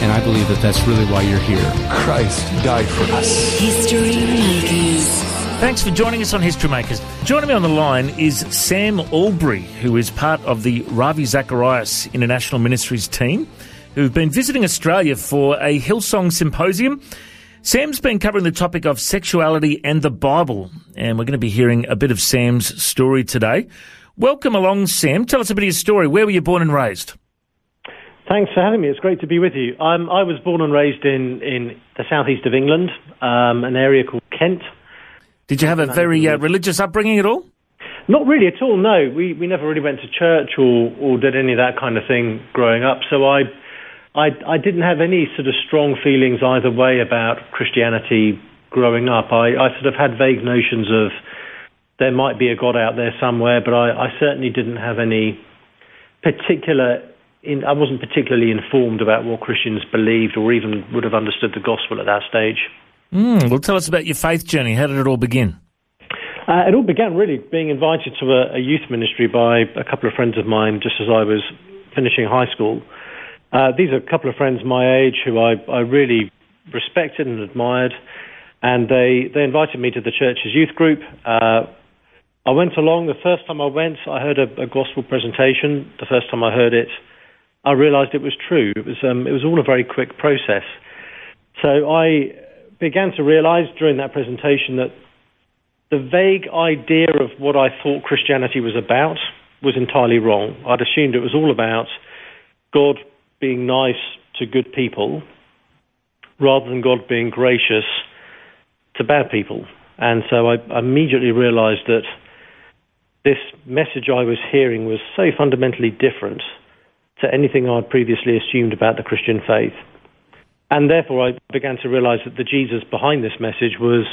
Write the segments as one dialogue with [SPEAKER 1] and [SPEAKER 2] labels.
[SPEAKER 1] And I believe that that's really why you're here.
[SPEAKER 2] Christ died for us.
[SPEAKER 3] History Makers.
[SPEAKER 4] Thanks for joining us on History Makers. Joining me on the line is Sam Allberry, who is part of the Ravi Zacharias International Ministries team, who've been visiting Australia for a Hillsong symposium. Sam's been covering the topic of sexuality and the Bible, and we're going to be hearing a bit of Sam's story today. Welcome along, Sam. Tell us a bit of your story. Where were you born and raised?
[SPEAKER 5] Thanks for having me. It's great to be with you. Um, I was born and raised in, in the southeast of England, um, an area called Kent.
[SPEAKER 4] Did you have a very uh, religious upbringing at all?
[SPEAKER 5] Not really at all, no. We, we never really went to church or, or did any of that kind of thing growing up. So I, I, I didn't have any sort of strong feelings either way about Christianity growing up. I, I sort of had vague notions of there might be a God out there somewhere, but I, I certainly didn't have any particular. In, I wasn't particularly informed about what Christians believed or even would have understood the gospel at that stage.
[SPEAKER 4] Mm, well, tell us about your faith journey. How did it all begin?
[SPEAKER 5] Uh, it all began really being invited to a, a youth ministry by a couple of friends of mine just as I was finishing high school. Uh, these are a couple of friends my age who I, I really respected and admired, and they, they invited me to the church's youth group. Uh, I went along. The first time I went, I heard a, a gospel presentation. The first time I heard it, I realized it was true. It was, um, it was all a very quick process. So I began to realize during that presentation that the vague idea of what I thought Christianity was about was entirely wrong. I'd assumed it was all about God being nice to good people rather than God being gracious to bad people. And so I immediately realized that this message I was hearing was so fundamentally different to anything I'd previously assumed about the Christian faith. And therefore, I began to realize that the Jesus behind this message was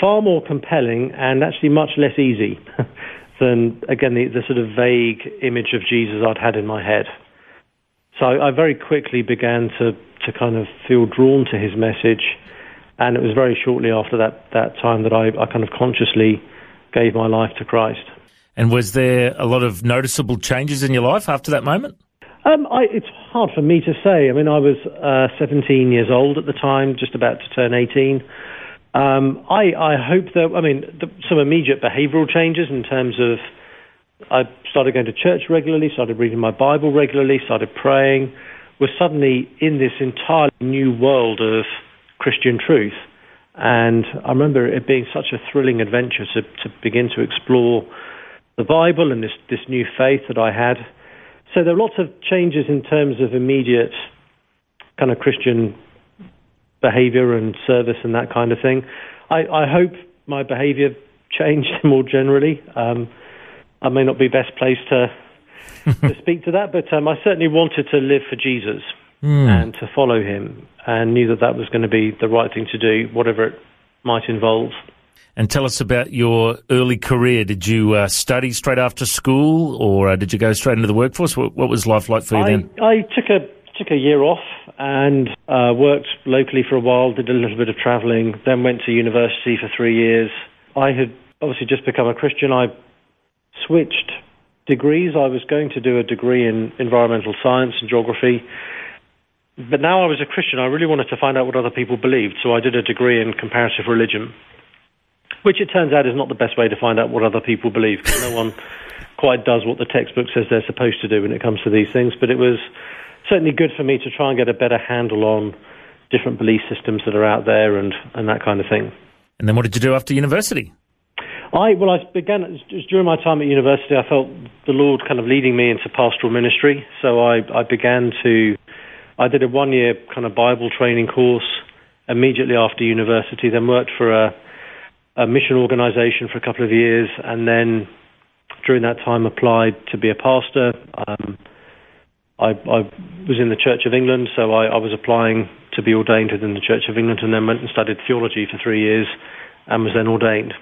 [SPEAKER 5] far more compelling and actually much less easy than, again, the, the sort of vague image of Jesus I'd had in my head. So I, very quickly began to, to kind of feel drawn to his message. And it was very shortly after that, that time that I, I kind of consciously gave my life to Christ.
[SPEAKER 4] And was there a lot of noticeable changes in your life after that moment?
[SPEAKER 5] Um, I, it's hard for me to say. I mean, I was uh, 17 years old at the time, just about to turn 18. Um, I, I hope that, I mean, the, some immediate behavioral changes in terms of I started going to church regularly, started reading my Bible regularly, started praying, was suddenly in this entirely new world of Christian truth. And I remember it being such a thrilling adventure to, to begin to explore the Bible and this, this new faith that I had. So there are lots of changes in terms of immediate kind of Christian behavior and service and that kind of thing. I, I hope my behavior changed more generally. Um, I may not be best placed to, to speak to that, but um, I certainly wanted to live for Jesus
[SPEAKER 4] Hmm.
[SPEAKER 5] and to follow him and knew that that was going to be the right thing to do, whatever it might involve.
[SPEAKER 4] And tell us about your early career. Did you uh, study straight after school, or uh, did you go straight into the workforce? What, what was life like for you
[SPEAKER 5] I,
[SPEAKER 4] then?
[SPEAKER 5] I took a took a year off and uh, worked locally for a while, did a little bit of travelling, then went to university for three years. I had obviously just become a Christian. I switched degrees. I was going to do a degree in environmental science and geography. But now I was a Christian, I really wanted to find out what other people believed, so I did a degree in comparative religion, which it turns out is not the best way to find out what other people believe, because no one quite does what the textbook says they're supposed to do when it comes to these things. But it was certainly good for me to try and get a better handle on different belief systems that are out there and, and that kind of thing.
[SPEAKER 4] And then what did you do after university?
[SPEAKER 5] I well, I began it was during my time at university. I felt the Lord kind of leading me into pastoral ministry, so I, I began to. I did a one-year kind of Bible training course immediately after university. Then worked for a, a mission organisation for a couple of years, and then during that time applied to be a pastor. Um, I, I was in the Church of England, so I, I was applying to be ordained within the Church of England, and then went and studied theology for three years, and was then ordained.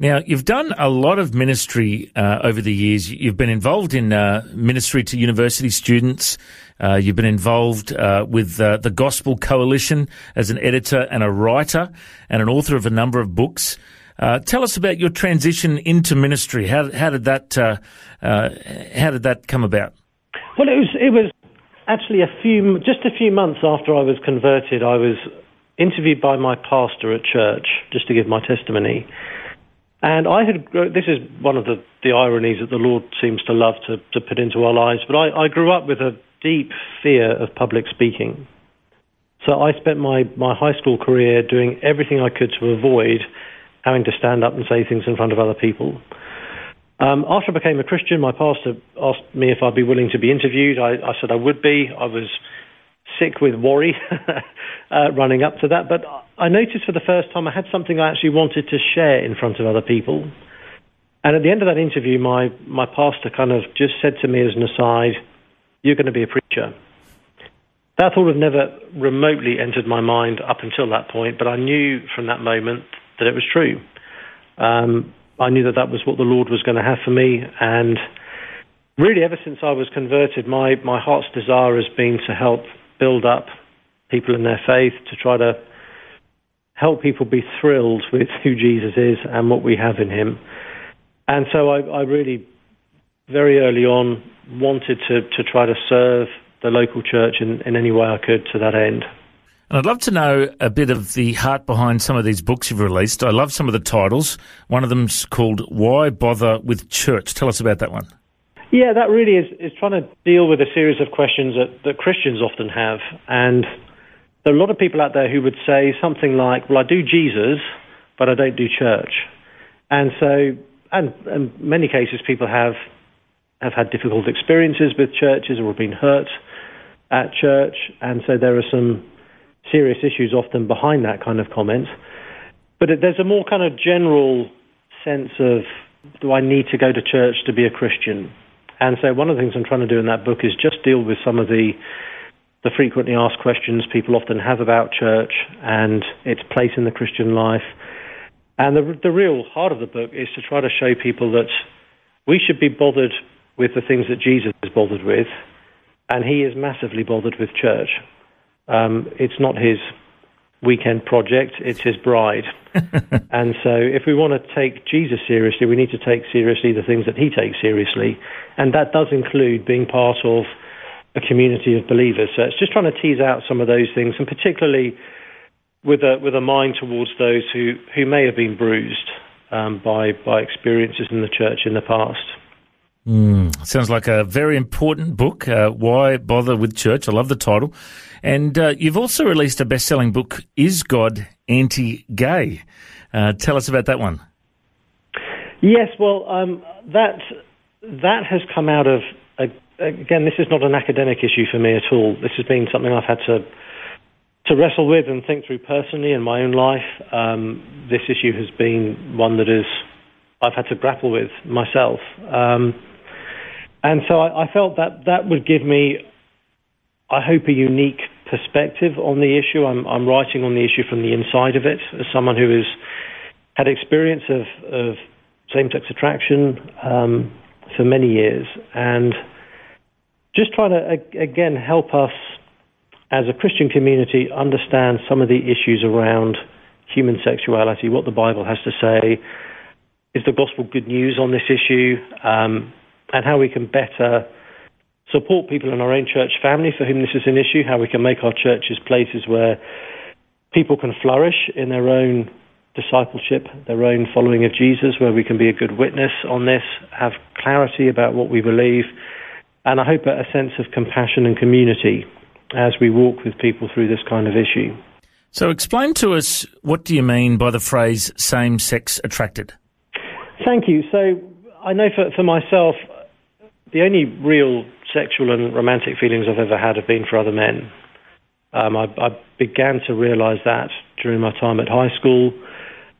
[SPEAKER 4] Now, you've done a lot of ministry uh, over the years. You've been involved in uh, ministry to university students. Uh, you've been involved uh, with uh, the Gospel Coalition as an editor and a writer and an author of a number of books. Uh, tell us about your transition into ministry. How, how did that how did that come about?
[SPEAKER 5] Well, it was it was actually a few just a few months after I was converted. I was interviewed by my pastor at church just to give my testimony and I had, this is one of the, the ironies that the Lord seems to love to, to put into our lives, but I, I grew up with a deep fear of public speaking. So I spent my, my high school career doing everything I could to avoid having to stand up and say things in front of other people. Um, after I became a Christian, my pastor asked me if I'd be willing to be interviewed. I, I said I would be. I was sick with worry uh, running up to that. But I noticed for the first time I had something I actually wanted to share in front of other people. And at the end of that interview, my, my pastor kind of just said to me as an aside, You're going to be a preacher. That thought had never remotely entered my mind up until that point, but I knew from that moment that it was true. Um, I knew that that was what the Lord was going to have for me, and really, ever since I was converted, my, my heart's desire has been to help build up people in their faith, to try to help people be thrilled with who Jesus is and what we have in him. And so I, I really, very early on, wanted to, to try to serve the local church in, in any way I could to that end.
[SPEAKER 4] And I'd love to know a bit of the heart behind some of these books you've released. I love some of the titles. One of them's called Why Bother with Church. Tell us about that one.
[SPEAKER 5] Yeah, that really is, is trying to deal with a series of questions that, that Christians often have. And there are a lot of people out there who would say something like, Well, I do Jesus, but I don't do church. And so, and in many cases, people have, have had difficult experiences with churches or have been hurt at church. And so there are some serious issues often behind that kind of comment. But there's a more kind of general sense of do I need to go to church to be a Christian? And so one of the things I'm trying to do in that book is just deal with some of the the frequently asked questions people often have about church and its place in the Christian life. And the the real heart of the book is to try to show people that we should be bothered with the things that Jesus is bothered with, and he is massively bothered with church. Um, it's not his weekend project, it's his bride. and so, if we want to take Jesus seriously, we need to take seriously the things that he takes seriously. And that does include being part of a community of believers. So, it's just trying to tease out some of those things, and particularly with a, with a mind towards those who, who may have been bruised um, by, by experiences in the church in the past.
[SPEAKER 4] Mm, sounds like a very important book. Uh, Why Bother with Church? I love the title. And uh, you've also released a best selling book, Is God Anti Gay? Uh, tell us about that one.
[SPEAKER 5] Yes, well, um, that, that has come out of, uh, again, this is not an academic issue for me at all. This has been something I've had to, to wrestle with and think through personally in my own life. Um, this issue has been one that is, I've had to grapple with myself. Um, and so I, I felt that that would give me, I hope, a unique perspective on the issue. I'm, I'm writing on the issue from the inside of it as someone who has had experience of, of same-sex attraction um, for many years, and just trying to again help us as a Christian community understand some of the issues around human sexuality, what the Bible has to say. Is the gospel good news on this issue? Um, and how we can better support people in our own church family for whom this is an issue, how we can make our churches places where people can flourish in their own discipleship, their own following of Jesus, where we can be a good witness on this, have clarity about what we believe, and I hope a sense of compassion and community as we walk with people through this kind of issue.
[SPEAKER 4] So, explain to us what do you mean by the phrase same sex attracted?
[SPEAKER 5] Thank you. So, I know for, for myself, the only real sexual and romantic feelings I've ever had have been for other men. Um, I, I, began to realize that during my time at high school,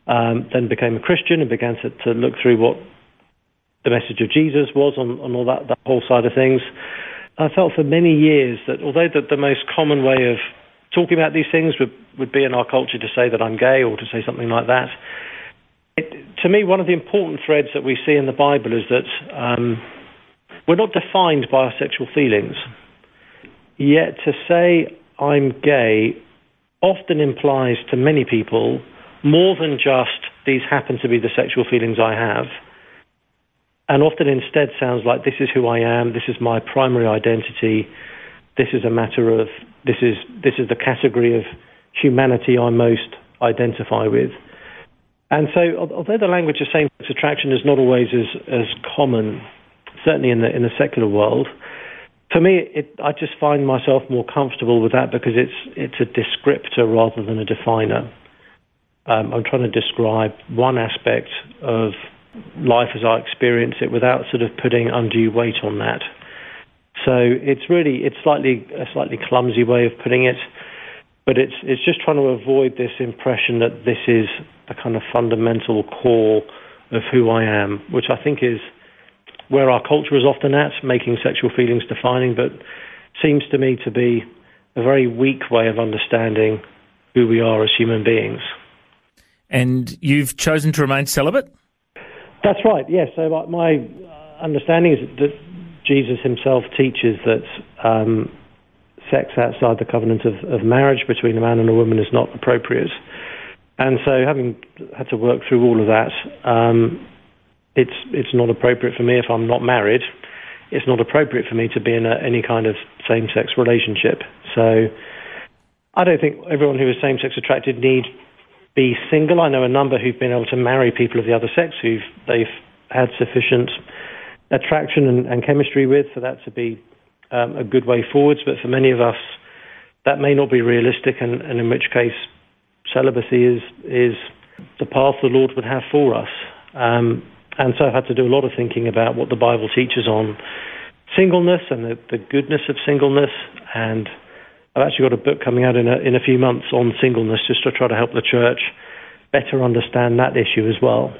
[SPEAKER 5] um, then became a Christian and began to, to, look through what the message of Jesus was on, on all that, that whole side of things. I felt for many years that although the, the most common way of talking about these things would, would be in our culture to say that I'm gay or to say something like that, it, to me, one of the important threads that we see in the Bible is that um, we're not defined by our sexual feelings. Yet to say I'm gay often implies to many people more than just these happen to be the sexual feelings I have. And often instead sounds like this is who I am, this is my primary identity, this is a matter of, this is, this is the category of humanity I most identify with. And so, although the language of same-sex attraction is not always as, as common, certainly in the in the secular world, for me, it, I just find myself more comfortable with that because it's it's a descriptor rather than a definer. Um, I'm trying to describe one aspect of life as I experience it without sort of putting undue weight on that. So it's really it's slightly a slightly clumsy way of putting it, but it's it's just trying to avoid this impression that this is a kind of fundamental core of who I am, which I think is where our culture is often at, making sexual feelings defining, but seems to me to be a very weak way of understanding who we are as human beings.
[SPEAKER 4] And you've chosen to remain celibate?
[SPEAKER 5] That's right, yes. So my understanding is that Jesus himself teaches that um, sex outside the covenant of, of marriage between a man and a woman is not appropriate. And so, having had to work through all of that, um, it's it's not appropriate for me if I'm not married. It's not appropriate for me to be in a, any kind of same-sex relationship. So I don't think everyone who is same-sex attracted need be single. I know a number who've been able to marry people of the other sex who've they've had sufficient attraction and, and, chemistry with for that to be um, a good way forwards. But for many of us, that may not be realistic, and, and in which case celibacy is is the path the Lord would have for us. Um, and so I've had to do a lot of thinking about what the Bible teaches on singleness and the, the goodness of singleness. And I've actually got a book coming out in a, in a few months on singleness just to try to help the church better understand that issue as well.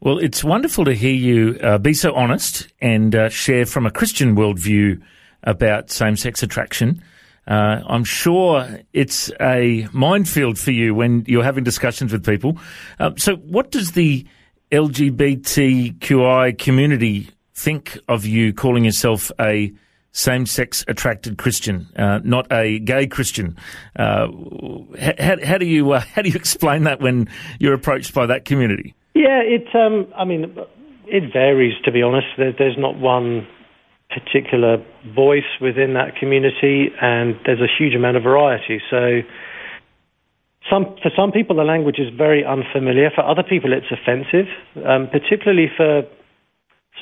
[SPEAKER 4] Well, it's wonderful to hear you uh, be so honest and uh, share from a Christian worldview about same sex attraction. Uh, I'm sure it's a minefield for you when you're having discussions with people. Uh, so, what does the LGBTQI community think of you calling yourself a same sex attracted Christian, uh, not a gay Christian? Uh, how, how, do you uh, how do you explain that when you're approached by that community?
[SPEAKER 5] Yeah, it. Um, I mean, it varies. To be honest, there, there's not one particular voice within that community, and there's a huge amount of variety. So some, for some people, the language is very unfamiliar. For other people, it's offensive, um, particularly for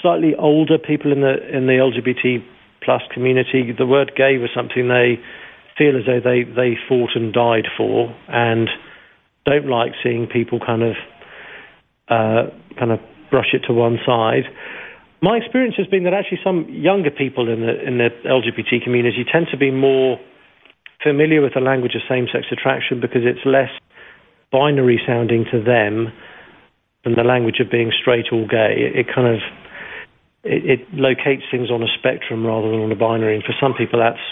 [SPEAKER 5] slightly older people in the in the LGBT plus community. The word "gay" was something they feel as though they they fought and died for, and don't like seeing people kind of uh, kind of brush it to one side. My experience has been that actually some younger people in the in the LGBT community tend to be more familiar with the language of same-sex attraction because it's less binary sounding to them than the language of being straight or gay. It, it kind of it, it, locates things on a spectrum rather than on a binary, and for some people that's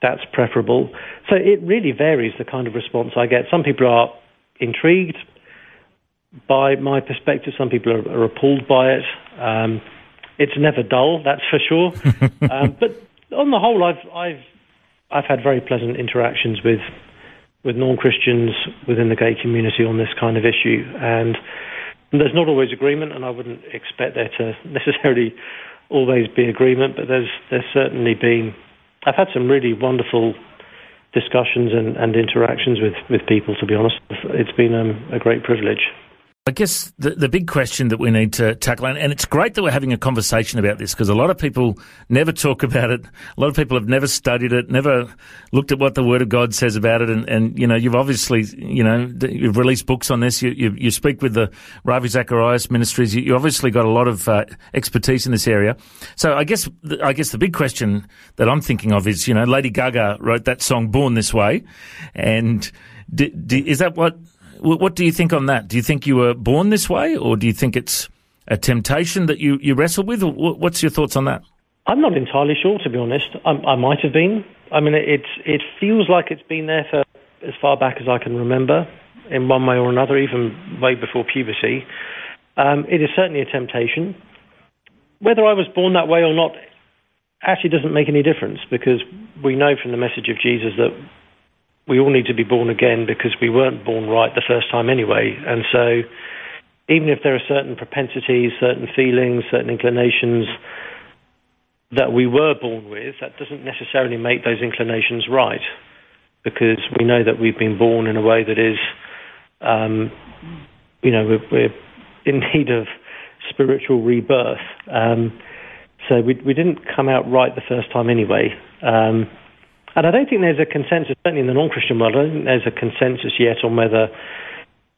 [SPEAKER 5] that's preferable. So it really varies the kind of response I get. Some people are intrigued by my perspective. Some people are, are appalled by it. Um, it's never dull, that's for sure. um, but on the whole, I've I've I've had very pleasant interactions with with non-Christians within the gay community on this kind of issue, and there's not always agreement, and I wouldn't expect there to necessarily always be agreement, but there's there's certainly been. I've had some really wonderful discussions and, and interactions with, with people. To be honest, it's been um, a great privilege.
[SPEAKER 4] I guess the, the big question that we need to tackle, and, and it's great that we're having a conversation about this because a lot of people never talk about it. A lot of people have never studied it, never looked at what the Word of God says about it. And, and you know, you've obviously, you know, you've released books on this. You, you, you speak with the Ravi Zacharias Ministries. You, you obviously got a lot of uh, expertise in this area. So I guess, I guess the big question that I'm thinking of is, you know, Lady Gaga wrote that song "Born This Way," and d- d- is that what what do you think on that? Do you think you were born this way, or do you think it's a temptation that you, you wrestle with? What's your thoughts on that?
[SPEAKER 5] I'm not entirely sure, to be honest. I, I might have been. I mean, it, it feels like it's been there for as far back as I can remember, in one way or another, even way before puberty. Um, it is certainly a temptation. Whether I was born that way or not actually doesn't make any difference because we know from the message of Jesus that we all need to be born again because we weren't born right the first time anyway. And so, even if there are certain propensities, certain feelings, certain inclinations that we were born with, that doesn't necessarily make those inclinations right because we know that we've been born in a way that is, um, you know, we're, we're, in need of spiritual rebirth. Um, so we, we didn't come out right the first time anyway. Um, and I don't think there's a consensus, certainly in the non-Christian world, I don't think there's a consensus yet on whether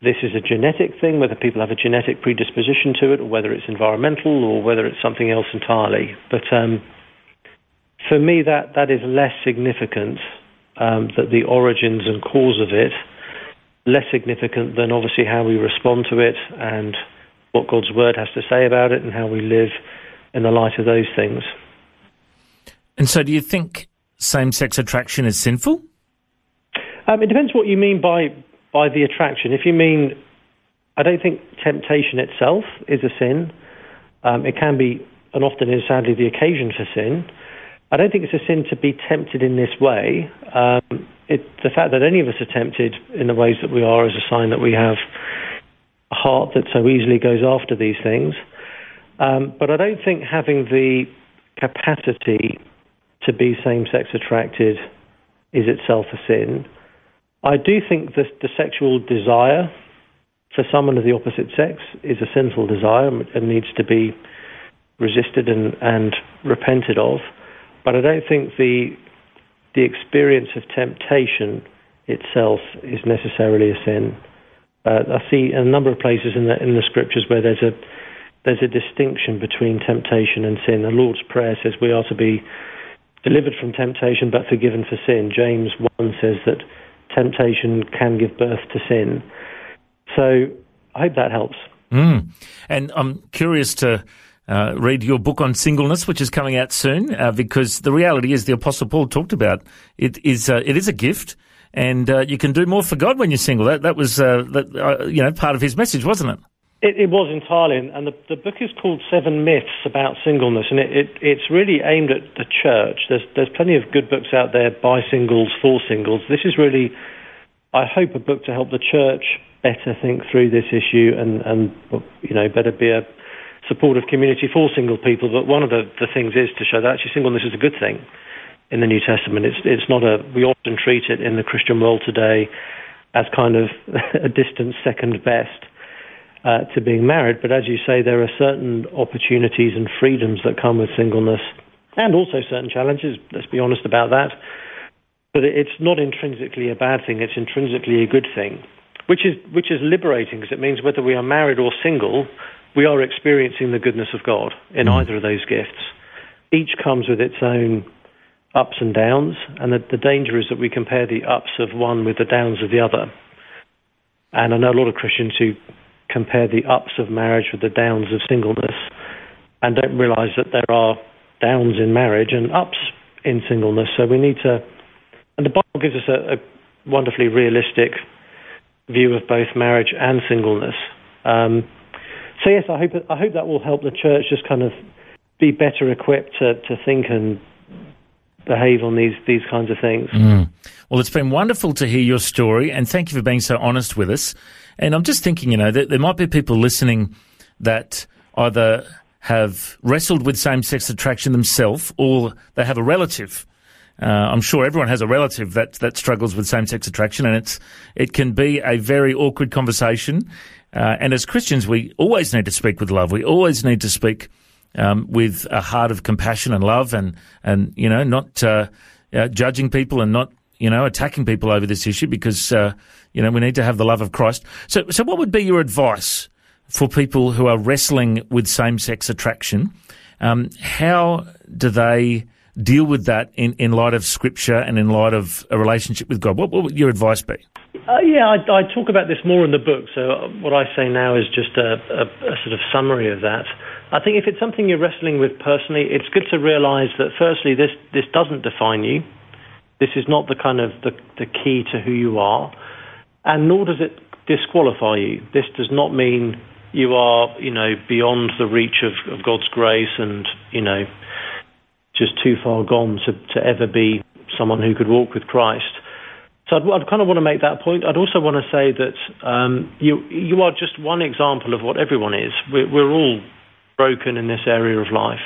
[SPEAKER 5] this is a genetic thing, whether people have a genetic predisposition to it, or whether it's environmental, or whether it's something else entirely. But um, for me, that, that is less significant, um, that the origins and cause of it, less significant than obviously how we respond to it and what God's word has to say about it and how we live in the light of those things.
[SPEAKER 4] And so, do you think same sex attraction is sinful?
[SPEAKER 5] Um, it depends what you mean by by the attraction. If you mean, I don't think temptation itself is a sin. Um, it can be, and often is sadly the occasion for sin. I don't think it's a sin to be tempted in this way. Um, it, the fact that any of us are tempted in the ways that we are is a sign that we have a heart that so easily goes after these things. Um, but I don't think having the capacity to be same sex attracted is itself a sin. I do think that the sexual desire for someone of the opposite sex is a sinful desire and needs to be resisted and, and repented of. But I don't think the the experience of temptation itself is necessarily a sin. Uh, I see a number of places in the in the scriptures where there's a there's a distinction between temptation and sin. The Lord's Prayer says we are to be delivered from temptation but forgiven for sin. James 1 says that temptation can give birth to sin. So I hope that helps.
[SPEAKER 4] Mm. And I'm curious to uh, read your book on singleness, which is coming out soon, uh, because the reality is the Apostle Paul talked about it is uh, it is a gift, and uh, you can do more for God when you're single. That that was uh, that, uh, you know part of his message, wasn't it?
[SPEAKER 5] It, it was entirely, and the, the book is called Seven Myths About Singleness, and it, it, it's really aimed at the church. There's, there's plenty of good books out there by singles, for singles. This is really, I hope, a book to help the church better think through this issue and, and you know, better be a supportive community for single people. But one of the, the things is to show that actually singleness is a good thing in the New Testament. It's, it's not a, we often treat it in the Christian world today as kind of a distant second best uh, to being married. But as you say, there are certain opportunities and freedoms that come with singleness, and also certain challenges. Let's be honest about that. But it's not intrinsically a bad thing; it's intrinsically a good thing, which is which is liberating because it means whether we are married or single, we are experiencing the goodness of God in mm. either of those gifts. Each comes with its own ups and downs, and the, the danger is that we compare the ups of one with the downs of the other. And I know a lot of Christians who compare the ups of marriage with the downs of singleness and don't realize that there are downs in marriage and ups in singleness. So we need to, and the Bible gives us a, a wonderfully realistic view of both marriage and singleness. Um, so yes, I hope I hope that will help the church just kind of be better equipped to, to think and behave on these these kinds of things.
[SPEAKER 4] Mm. Well, it's been wonderful to hear your story, and thank you for being so honest with us. And I'm just thinking, you know, there might be people listening that either have wrestled with same sex attraction themselves or they have a relative. Uh, I'm sure everyone has a relative that that struggles with same sex attraction, and it's it can be a very awkward conversation Uh, and as Christians, we always need to speak with love. We always need to speak um, with a heart of compassion and love, and and you know, not uh, uh, judging people and not you know attacking people over this issue because uh, you know we need to have the love of Christ. So, so what would be your advice for people who are wrestling with same-sex attraction? Um, how do they deal with that in, in light of Scripture and in light of a relationship with God? What, what would your advice be?
[SPEAKER 5] Uh, yeah, I, I, talk about this more in the book. So uh, what I say now is just a, a, a, sort of summary of that. I think if it's something you're wrestling with personally, it's good to realise that firstly, this this doesn't define you. This is not the kind of the, the key to who you are, and nor does it disqualify you. This does not mean you are, you know, beyond the reach of, of God's grace and, you know, just too far gone to, to ever be someone who could walk with Christ. So I'd, I'd, kind of want to make that point. I'd also want to say that um, you you are just one example of what everyone is. We're, we're all broken in this area of life.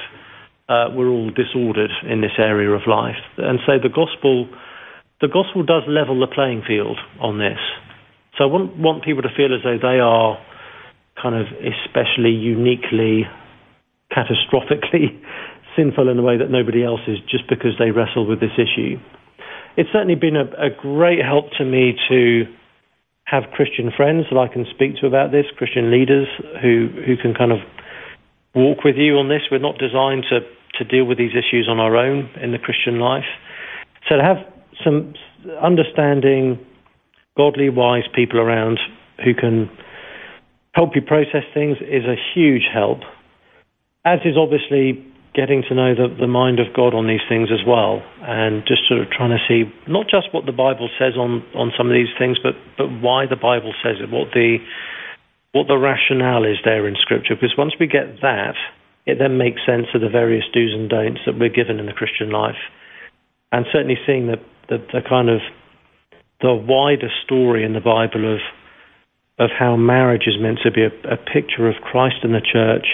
[SPEAKER 5] Uh, we're all disordered in this area of life, and so the gospel the gospel does level the playing field on this. So I want want people to feel as though they are kind of especially uniquely catastrophically sinful in a way that nobody else is just because they wrestle with this issue it's certainly been a, a great help to me to have Christian friends that I can speak to about this, Christian leaders who, who can kind of walk with you on this. We're not designed to, to deal with these issues on our own in the Christian life. So to have some understanding, godly, wise people around who can help you process things is a huge help, as is obviously getting to know the, the mind of God on these things as well, and just sort of trying to see not just what the Bible says on, on some of these things, but, but why the Bible says it, what the what the rationale is there in Scripture. Because once we get that, it then makes sense of the various do's and don'ts that we're given in the Christian life, and certainly seeing the the, the kind of the wider story in the Bible of of how marriage is meant to be a, a picture of Christ and the church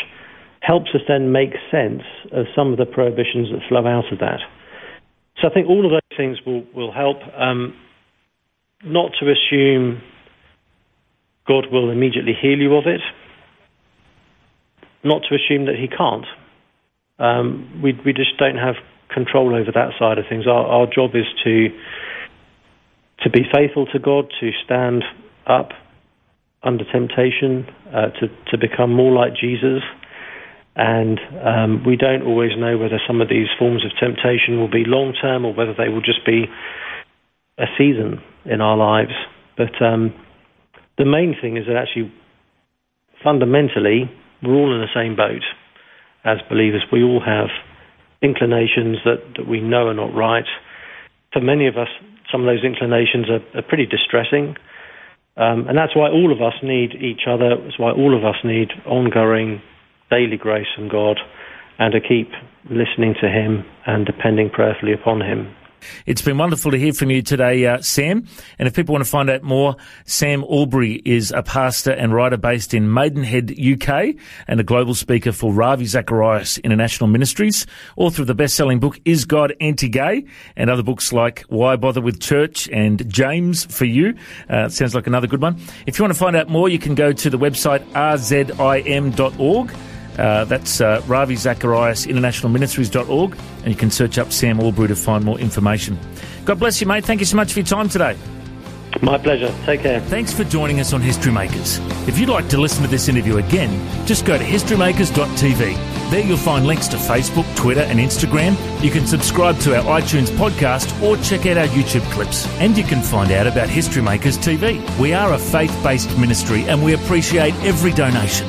[SPEAKER 5] helps us then make sense of some of the prohibitions that flow out of that. So I think all of those things will, will help. Um, not to assume God will immediately heal you of it, not to assume that He can't. Um, we, we just don't have control over that side of things. Our, our job is to to be faithful to God, to stand up under temptation, uh, to to become more like Jesus, and um, we don't always know whether some of these forms of temptation will be long term or whether they will just be a season in our lives. But um, the main thing is that actually, fundamentally, we're all in the same boat as believers. We all have inclinations that, that we know are not right. For many of us, some of those inclinations are, are pretty distressing. Um, and that's why all of us need each other. It's why all of us need ongoing daily grace from God and to keep listening to Him and depending prayerfully upon Him.
[SPEAKER 4] It's been wonderful to hear from you today, uh, Sam. And if people want to find out more, Sam Allberry is a pastor and writer based in Maidenhead, UK, and a global speaker for Ravi Zacharias International Ministries, author of the best-selling book Is God Anti-Gay, and other books like Why Bother with Church and James for You. Uh, sounds like another good one. If you want to find out more, you can go to the website rzim.org. Uh, that's uh, Ravi Zacharias International Ministries.org, and you can search up Sam Allberry to find more information. God bless you, mate. Thank you so much for your time today.
[SPEAKER 5] My pleasure. Take care.
[SPEAKER 4] Thanks for joining us on History Makers. If you'd like to listen to this interview again, just go to historymakers.tv. There you'll find links to Facebook, Twitter, and Instagram. You can subscribe to our iTunes podcast or check out our YouTube clips. And you can find out about History Makers TV. We are a faith based ministry and we appreciate every donation.